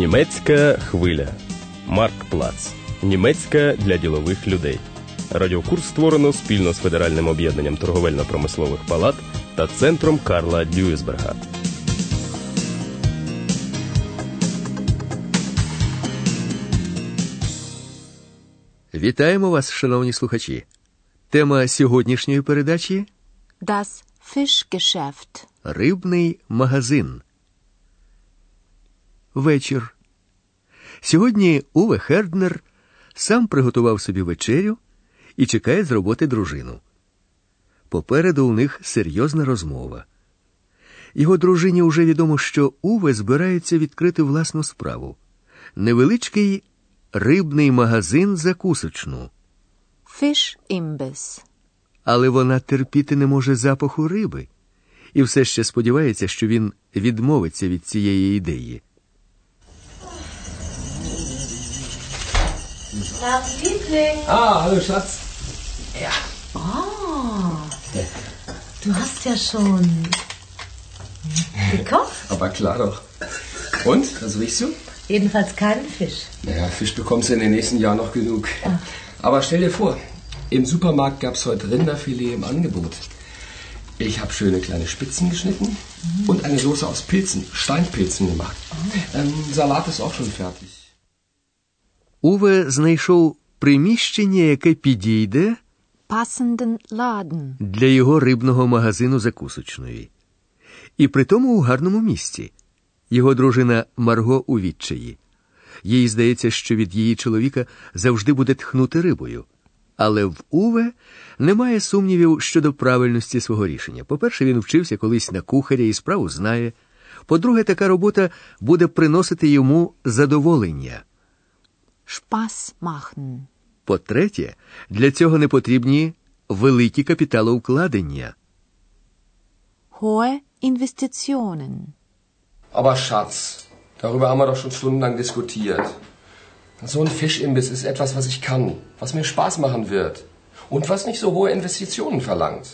Німецька хвиля. Марк Плац. Німецька для ділових людей. Радіокурс створено спільно з Федеральним об'єднанням торговельно-промислових палат та центром Карла Дюйсберга. Вітаємо вас, шановні слухачі. Тема сьогоднішньої передачі Das Fischgeschäft. Рибний магазин. Вечір. Сьогодні Уве Херднер сам приготував собі вечерю і чекає з роботи дружину. Попереду у них серйозна розмова. Його дружині вже відомо, що Уве збирається відкрити власну справу невеличкий рибний магазин закусочну. Fischimbiss. Але вона терпіти не може запаху риби і все ще сподівається, що він відмовиться від цієї ідеї. Tag, Liebling. Ah, hallo Schatz. Oh, du hast ja schon gekocht. Aber klar doch. Und, was riechst du? Jedenfalls keinen Fisch. Naja, Fisch bekommst du in den nächsten Jahren noch genug. Aber stell dir vor, im Supermarkt gab es heute Rinderfilet im Angebot. Ich habe schöne kleine Spitzen geschnitten und eine Soße aus Pilzen, Steinpilzen gemacht. Ähm, Salat ist auch schon fertig. Уве знайшов приміщення, яке підійде Laden. для його рибного магазину закусочної. І при тому у гарному місці. Його дружина Марго у відчаї. Їй здається, що від її чоловіка завжди буде тхнути рибою. Але в Уве немає сумнівів щодо правильності свого рішення. По-перше, він вчився колись на кухаря і справу знає. По-друге, така робота буде приносити йому задоволення. Spaß machen. По-третє, для цього не потрібні великі капіталовкладення. Hohe Investitionen. Aber Schatz, darüber haben wir doch schon stundenlang diskutiert. So ein Fischimbiss ist etwas, was ich kann, was mir Spaß machen wird und was nicht so hohe Investitionen verlangt.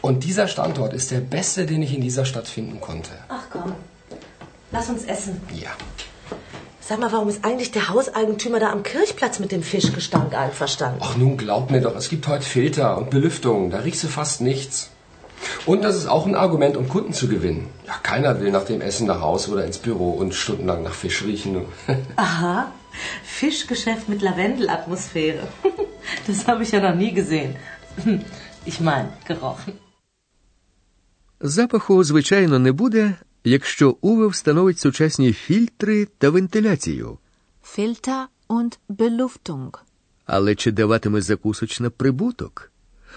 Und dieser Standort ist der beste, den ich in dieser Stadt finden konnte. Ach komm, lass uns essen. Ja. Sag mal, warum ist eigentlich der Hauseigentümer da am Kirchplatz mit dem Fischgestank einverstanden? Ach nun, glaub mir doch, es gibt heute Filter und Belüftung, da riechst du fast nichts. Und das ist auch ein Argument, um Kunden zu gewinnen. Ja, keiner will nach dem Essen nach Hause oder ins Büro und stundenlang nach Fisch riechen. Aha, Fischgeschäft mit Lavendelatmosphäre. Das habe ich ja noch nie gesehen. Ich meine, gerochen. Запаху, звичайно, не буде, якщо Уве встановить сучасні фільтри та вентиляцію. Filter und Beluftung. Але чи даватиме закусочна прибуток?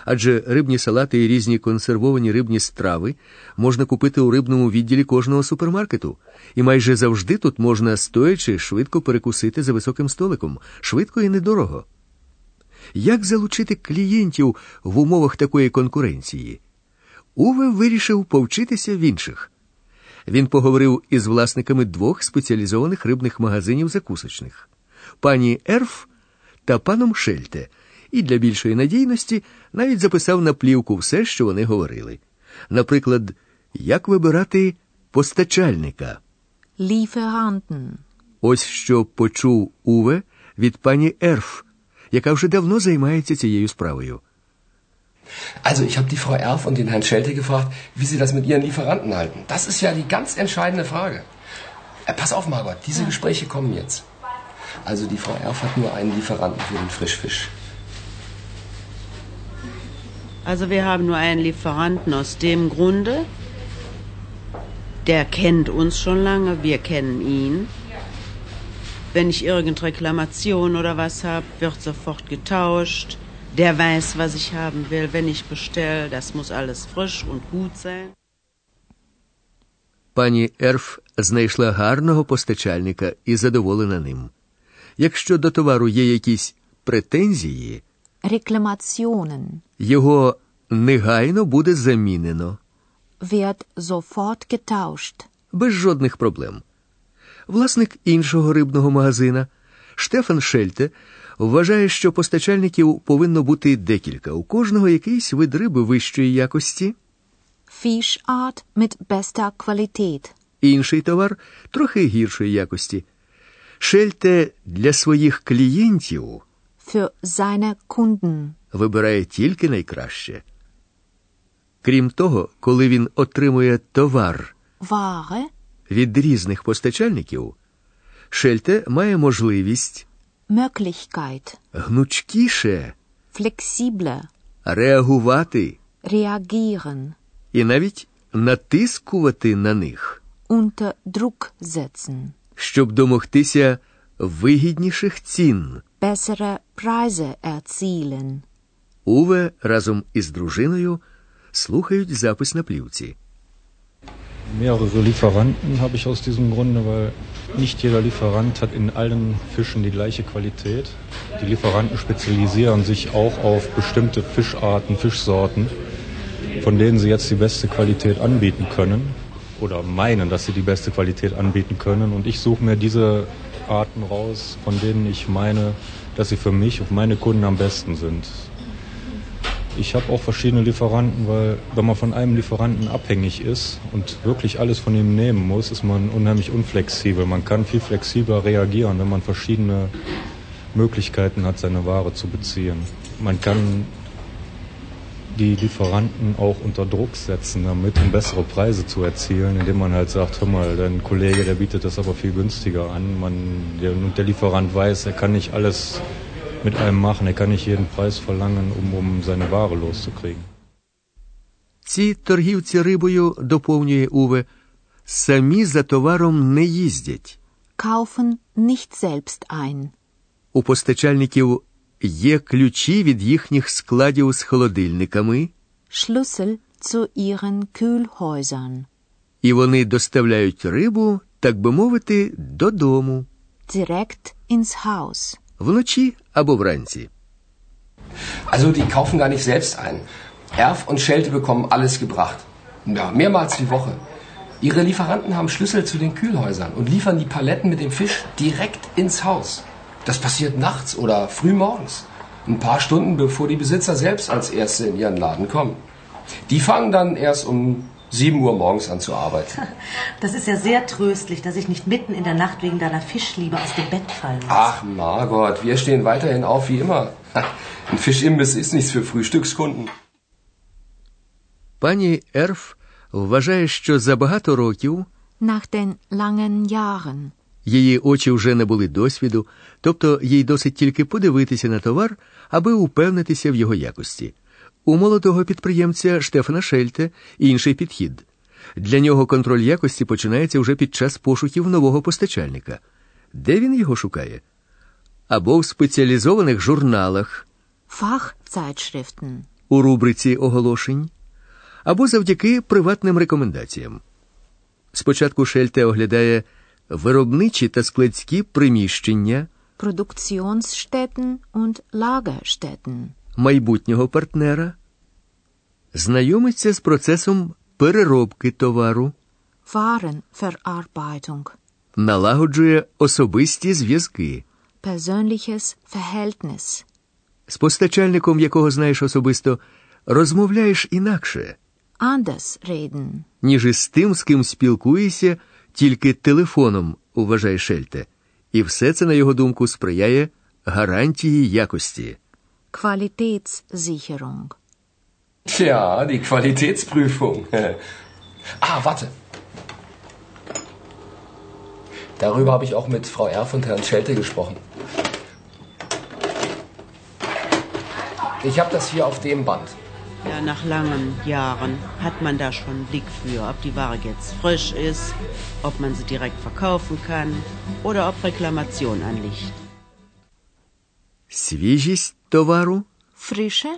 Адже рибні салати і різні консервовані рибні страви можна купити у рибному відділі кожного супермаркету, і майже завжди тут можна стоячи швидко перекусити за високим столиком, швидко і недорого. Як залучити клієнтів в умовах такої конкуренції? Уве вирішив повчитися в інших. Він поговорив із власниками двох спеціалізованих рибних магазинів закусочних пані Ерф та паном Шельте, і для більшої надійності навіть записав на плівку все, що вони говорили. Наприклад, як вибирати постачальника. Lieferanten. Ось що почув Уве від пані Ерф, яка вже давно займається цією справою. Also, ich habe die Frau Erf und den Herrn Schelte gefragt, wie sie das mit ihren Lieferanten halten. Das ist ja die ganz entscheidende Frage. Äh, pass auf, Margot, diese Gespräche kommen jetzt. Also, die Frau Erf hat nur einen Lieferanten für den Frischfisch. Also wir haben nur einen Lieferanten aus dem Grunde, der kennt uns schon lange, wir kennen ihn. Wenn ich irgendeine Reklamation oder was habe, wird sofort getauscht. Der weiß, was ich haben will. Wenn ich bestelle, das muss alles frisch und gut sein. Пані Ерф знайшла гарного постачальника і задоволена ним. Якщо до товару є якісь претензії, Reklamationen. його негайно буде замінено, Wird sofort getauscht. без жодних проблем. Власник іншого рибного магазина Штефан Шельте вважає, що постачальників повинно бути декілька, у кожного якийсь вид риби вищої якості, Fischart mit bester Qualität. інший товар трохи гіршої якості. Шельте для своїх клієнтів Für seine Kunden. вибирає тільки найкраще. Крім того, коли він отримує товар Ware. від різних постачальників, Шельте має можливість Möglichkeit. гнучкіше Flexibler. реагувати Reagieren. і навіть натискувати на них, Unter Druck setzen. щоб домогтися вигідніших цін. Bessere Preise erzielen. Уве разом із дружиною слухають запис на плівці. Mehrere Lieferanten habe ich aus diesem Grunde, weil nicht jeder Lieferant hat in allen Fischen die gleiche Qualität. Die Lieferanten spezialisieren sich auch auf bestimmte Fischarten, Fischsorten, von denen sie jetzt die beste Qualität anbieten können oder meinen, dass sie die beste Qualität anbieten können. Und ich suche mir diese Arten raus, von denen ich meine, dass sie für mich und meine Kunden am besten sind. Ich habe auch verschiedene Lieferanten, weil wenn man von einem Lieferanten abhängig ist und wirklich alles von ihm nehmen muss, ist man unheimlich unflexibel. Man kann viel flexibler reagieren, wenn man verschiedene Möglichkeiten hat, seine Ware zu beziehen. Man kann die Lieferanten auch unter Druck setzen, damit um bessere Preise zu erzielen, indem man halt sagt, hör mal, dein Kollege, der bietet das aber viel günstiger an. Man, der, und der Lieferant weiß, er kann nicht alles mit einem machen, er kann nicht jeden Preis verlangen, um, um seine Ware loszukriegen. Ці торгівці рибою, доповнює Уве, самі за товаром не їздять. Kaufen nicht selbst ein. У постачальників є ключі від їхніх складів з холодильниками, Schlüssel zu ihren Kühlhäusern. і вони доставляють рибу, так би мовити, додому Direkt ins Haus. вночі або вранці. Also die kaufen gar nicht selbst ein. Erf und Schelte bekommen alles gebracht. Ja, mehrmals die Woche. Ihre Lieferanten haben Schlüssel zu den Kühlhäusern und liefern die Paletten mit dem Fisch direkt ins Haus. Das passiert nachts oder früh morgens. Ein paar Stunden bevor die Besitzer selbst als Erste in ihren Laden kommen. Die fangen dann erst um 7 Uhr morgens an zu arbeiten. Das ist ja sehr tröstlich, dass ich nicht mitten in der Nacht wegen deiner Fischliebe aus dem Bett fallen muss. Ach, Margot, wir stehen weiterhin auf wie immer. Ein Fischimbiss ist nichts für Frühstückskunden. Пані Ерф вважає, що за багато років Nach den langen Jahren. її очі вже не були досвіду, тобто їй досить тільки подивитися на товар, аби упевнитися в його якості. У молодого підприємця Штефана Шельте інший підхід. Для нього контроль якості починається вже під час пошуків нового постачальника. Де він його шукає? Або в спеціалізованих журналах, Fachzeitschriften. у рубриці оголошень, або завдяки приватним рекомендаціям. Спочатку Шельте оглядає виробничі та складські приміщення Produktionsstätten und Lagerstätten. Майбутнього партнера, знайомиться з процесом переробки товару, Warenverarbeitung. налагоджує особисті зв'язки Persönliches Verhältnis. з постачальником, якого знаєш особисто, розмовляєш інакше, Anders reden. ніж із тим, з ким спілкуєшся тільки телефоном, вважає Шельте. І все це, на його думку, сприяє гарантії якості. Qualitätssicherung. Tja, die Qualitätsprüfung. ah, warte. Darüber habe ich auch mit Frau Erf und Herrn Schelte gesprochen. Ich habe das hier auf dem Band. Ja, nach langen Jahren hat man da schon einen Blick für, ob die Ware jetzt frisch ist, ob man sie direkt verkaufen kann oder ob Reklamation anliegt. Свіжість товару Frische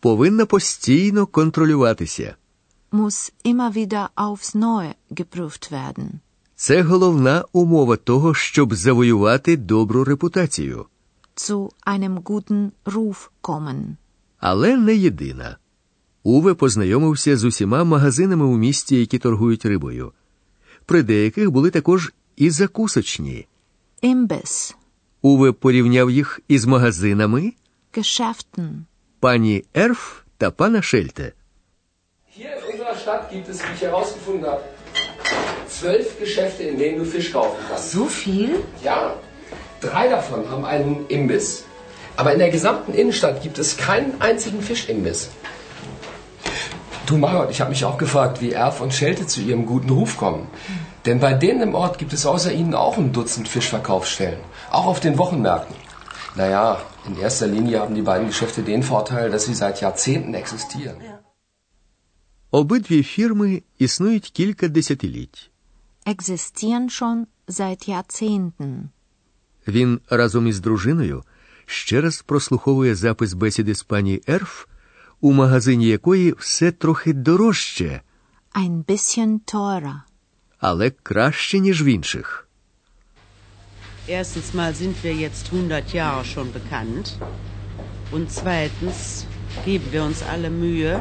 повинна постійно контролюватися. muss immer wieder aufs Neue geprüft werden. Це головна умова того, щоб завоювати добру репутацію, Zu einem guten Ruf kommen. але не єдина. Уве познайомився з усіма магазинами у місті, які торгують рибою. При деяких були також і закусочні. Imbiss. Уве порівняв їх із магазинами Geschäften. пані Ерф та пана Шельте. Hier in unserer Stadt gibt es, wie ich herausgefunden habe, zwölf Geschäfte, in denen du Fisch kaufen kannst. So viel? Ja, Drei davon haben einen Imbiss. Aber in der gesamten Innenstadt gibt es keinen einzigen Fischimbiss. Du Margot, ich habe mich auch gefragt, wie Erf und Schelte zu ihrem guten Ruf kommen. Denn bei denen im Ort gibt es außer ihnen auch ein Dutzend Fischverkaufsstellen. Auch auf den Wochenmärkten. Naja, in erster Linie haben die beiden Geschäfte den Vorteil, dass sie seit Jahrzehnten existieren. Обидві фірми існують кілька десятиліть. Existieren schon seit Jahrzehnten. Він разом із дружиною ще раз прослуховує запис бесіди з пані Ерф, у магазині якої все трохи дорожче, Ein bisschen teurer. Але краще, ніж в інших. Erstens mal sind wir jetzt 100 Jahre schon bekannt. Und zweitens geben wir uns alle Mühe,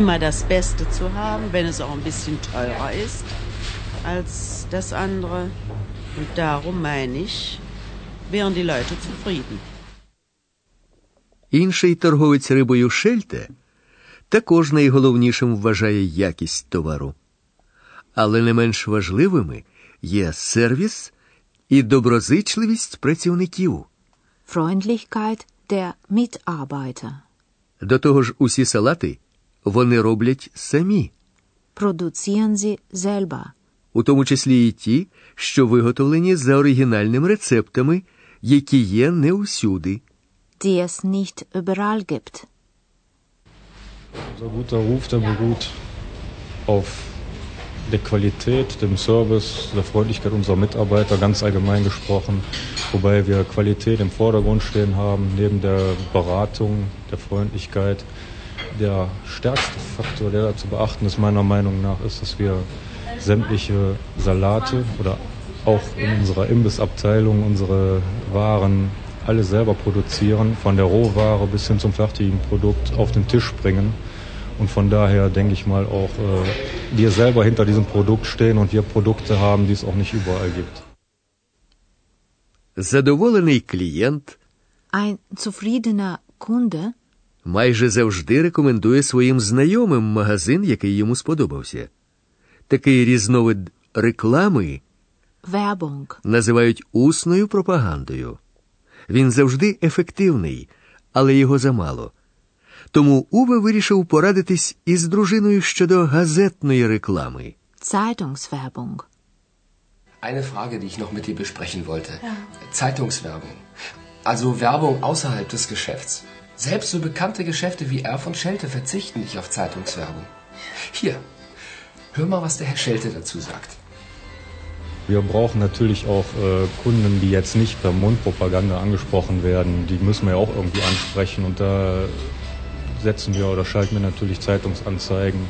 immer das Beste zu haben, wenn es auch ein bisschen teurer ist als das andere. Und darum meine ich, wären die Leute zufrieden. Інший торговець рибою Шельте також найголовнішим вважає якість товару. Але не менш важливими є сервіс і доброзичливість працівників. Freundlichkeit der Mitarbeiter. До того ж, усі салати вони роблять самі, Produzieren sie selber. у тому числі і ті, що виготовлені за оригінальними рецептами, які є не усюди. die es nicht überall gibt. Unser guter Ruf, der beruht auf der Qualität, dem Service, der Freundlichkeit unserer Mitarbeiter, ganz allgemein gesprochen. Wobei wir Qualität im Vordergrund stehen haben, neben der Beratung, der Freundlichkeit. Der stärkste Faktor, der da zu beachten ist, meiner Meinung nach, ist, dass wir sämtliche Salate oder auch in unserer Imbissabteilung unsere Waren alle selber produzieren, von der Rohware bis hin zum fertigen Produkt auf den Tisch bringen. Und von daher denke ich mal auch, äh, wir selber hinter diesem Produkt stehen und wir Produkte haben, die es auch nicht überall gibt. Задоволений клієнт Ein zufriedener Kunde майже завжди рекомендує своїм знайомим магазин, який йому сподобався. Такий різновид реклами Werbung. називають усною пропагандою. Він завжди ефективний, але його замало. Тому Уве вирішив порадитись із дружиною щодо газетної реклами. Zeitungswerbung. Eine Frage, die ich noch mit dir besprechen wollte. Zeitungswerbung. Also Werbung außerhalb des Geschäfts. Selbst so bekannte Geschäfte wie Erf und Schelte verzichten nicht auf Zeitungswerbung. Hier, hör mal, was der Herr Schelte dazu sagt. Wir brauchen natürlich auch äh, Kunden, die jetzt nicht per Mundpropaganda angesprochen werden. Die müssen wir ja auch irgendwie ansprechen. Und da setzen wir oder schalten wir natürlich Zeitungsanzeigen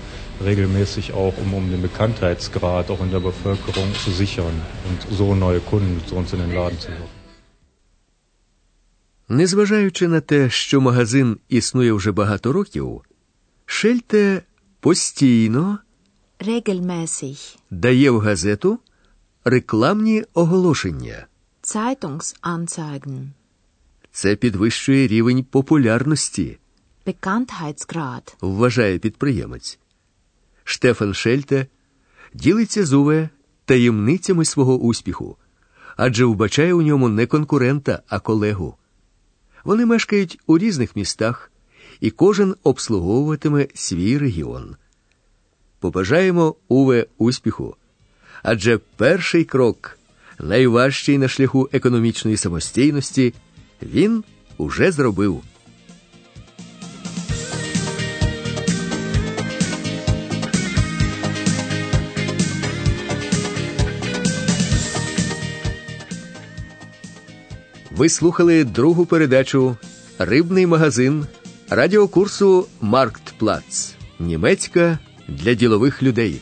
regelmäßig auch, um, um den Bekanntheitsgrad auch in der Bevölkerung zu sichern und so neue Kunden zu uns in den Laden zu locken. Незважаючи на те, що магазин існує вже багато років, Шельте постійно Regelmäßig. дає в газету рекламні оголошення. Zeitungsanzeigen. Це підвищує рівень популярності, Bekanntheitsgrad. вважає підприємець. Штефан Шельте ділиться з Уве таємницями свого успіху, адже вбачає у ньому не конкурента, а колегу. Вони мешкають у різних містах, і кожен обслуговуватиме свій регіон. Побажаємо Уве успіху, адже перший крок, найважчий на шляху економічної самостійності, він уже зробив. Ви слухали другу передачу Рибний магазин радіокурсу Марктплац. Німецька для ділових людей.